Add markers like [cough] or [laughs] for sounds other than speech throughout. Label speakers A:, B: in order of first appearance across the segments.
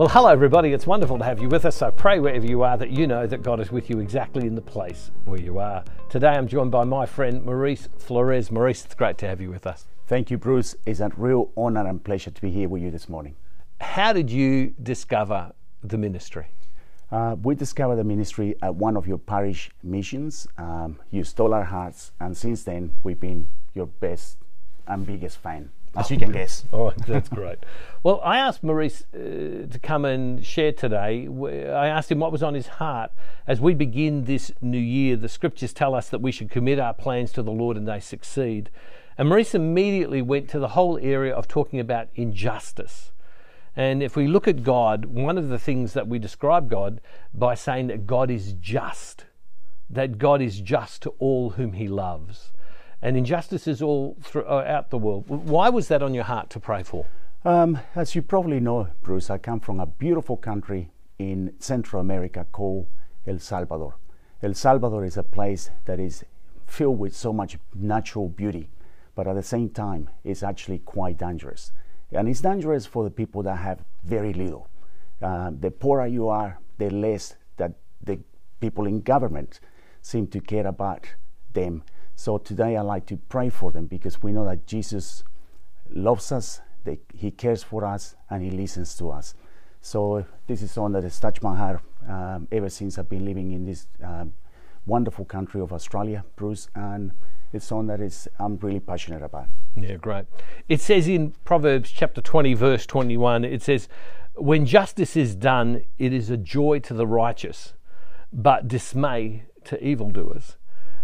A: Well, hello, everybody. It's wonderful to have you with us. So pray wherever you are that you know that God is with you exactly in the place where you are. Today, I'm joined by my friend Maurice Flores. Maurice, it's great to have you with us.
B: Thank you, Bruce. It's a real honor and pleasure to be here with you this morning.
A: How did you discover the ministry?
B: Uh, we discovered the ministry at one of your parish missions. Um, you stole our hearts, and since then, we've been your best and biggest fan as you can guess. [laughs]
A: Oh, that's great. well, I asked Maurice uh, to come and share today. I asked him what was on his heart as we begin this new year. The scriptures tell us that we should commit our plans to the Lord and they succeed. And Maurice immediately went to the whole area of talking about injustice. And if we look at God, one of the things that we describe God by saying that God is just, that God is just to all whom he loves and injustices all throughout the world. Why was that on your heart to pray for?
B: Um, as you probably know, Bruce, I come from a beautiful country in Central America called El Salvador. El Salvador is a place that is filled with so much natural beauty, but at the same time, it's actually quite dangerous. And it's dangerous for the people that have very little. Uh, the poorer you are, the less that the people in government seem to care about them so today I like to pray for them because we know that Jesus loves us, that He cares for us, and He listens to us. So this is something that has touched my heart um, ever since I've been living in this um, wonderful country of Australia, Bruce, and it's something that is I'm really passionate about.
A: Yeah, great. It says in Proverbs chapter 20, verse 21, it says, When justice is done, it is a joy to the righteous, but dismay to evildoers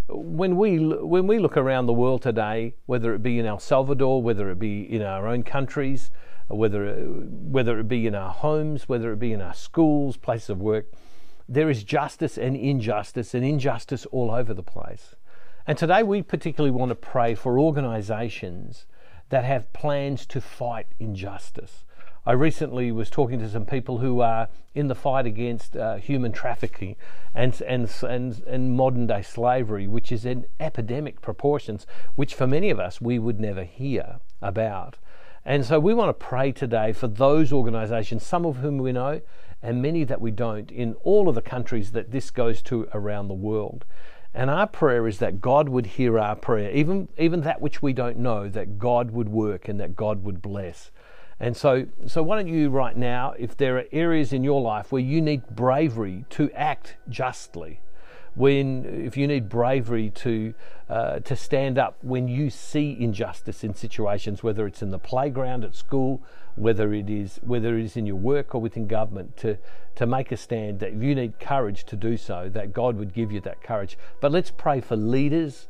A: when we when we look around the world today, whether it be in El Salvador, whether it be in our own countries, whether whether it be in our homes, whether it be in our schools, places of work, there is justice and injustice and injustice all over the place. And today we particularly want to pray for organisations that have plans to fight injustice. I recently was talking to some people who are in the fight against uh, human trafficking and, and, and, and modern day slavery, which is in epidemic proportions, which for many of us we would never hear about. And so we want to pray today for those organisations, some of whom we know and many that we don't, in all of the countries that this goes to around the world. And our prayer is that God would hear our prayer, even, even that which we don't know, that God would work and that God would bless. And so, so why don't you right now, if there are areas in your life where you need bravery to act justly, when if you need bravery to uh, to stand up when you see injustice in situations, whether it's in the playground at school, whether it is whether it is in your work or within government, to to make a stand, that you need courage to do so, that God would give you that courage. But let's pray for leaders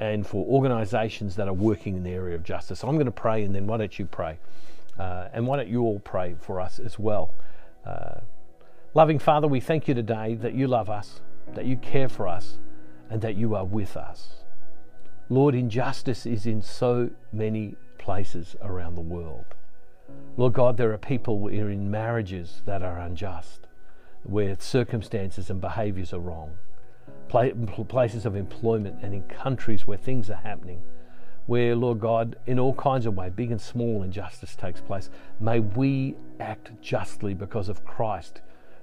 A: and for organisations that are working in the area of justice. I'm going to pray, and then why don't you pray? Uh, and why don't you all pray for us as well? Uh, loving Father, we thank you today that you love us, that you care for us, and that you are with us. Lord, injustice is in so many places around the world. Lord God, there are people in marriages that are unjust, where circumstances and behaviours are wrong, places of employment and in countries where things are happening where, Lord God, in all kinds of ways, big and small, injustice takes place. May we act justly because of Christ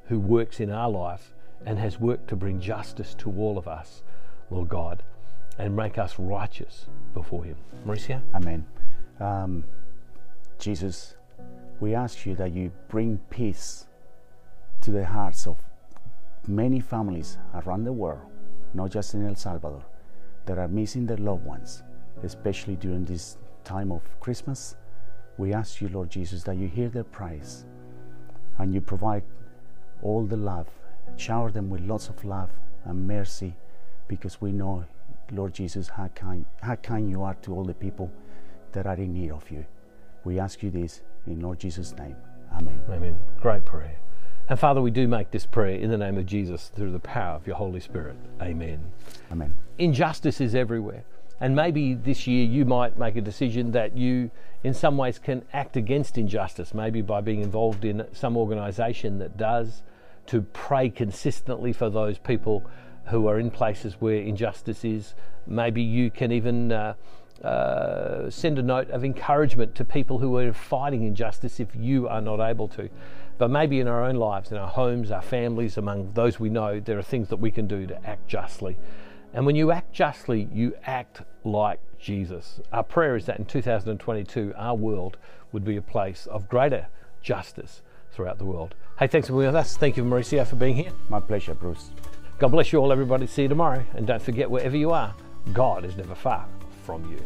A: who works in our life and has worked to bring justice to all of us, Lord God, and make us righteous before Him. Mauricio?
B: Amen. Um, Jesus, we ask you that you bring peace to the hearts of many families around the world, not just in El Salvador, that are missing their loved ones especially during this time of Christmas. We ask you, Lord Jesus, that you hear their prayers and you provide all the love. Shower them with lots of love and mercy because we know, Lord Jesus, how kind, how kind you are to all the people that are in need of you. We ask you this in Lord Jesus' name. Amen.
A: Amen. Great prayer. And Father, we do make this prayer in the name of Jesus through the power of your Holy Spirit. Amen.
B: Amen.
A: Injustice is everywhere. And maybe this year you might make a decision that you, in some ways, can act against injustice, maybe by being involved in some organisation that does, to pray consistently for those people who are in places where injustice is. Maybe you can even uh, uh, send a note of encouragement to people who are fighting injustice if you are not able to. But maybe in our own lives, in our homes, our families, among those we know, there are things that we can do to act justly. And when you act justly, you act like Jesus. Our prayer is that in 2022, our world would be a place of greater justice throughout the world. Hey, thanks for being with us. Thank you, Mauricio, for being here.
B: My pleasure, Bruce.
A: God bless you all, everybody. See you tomorrow. And don't forget, wherever you are, God is never far from you.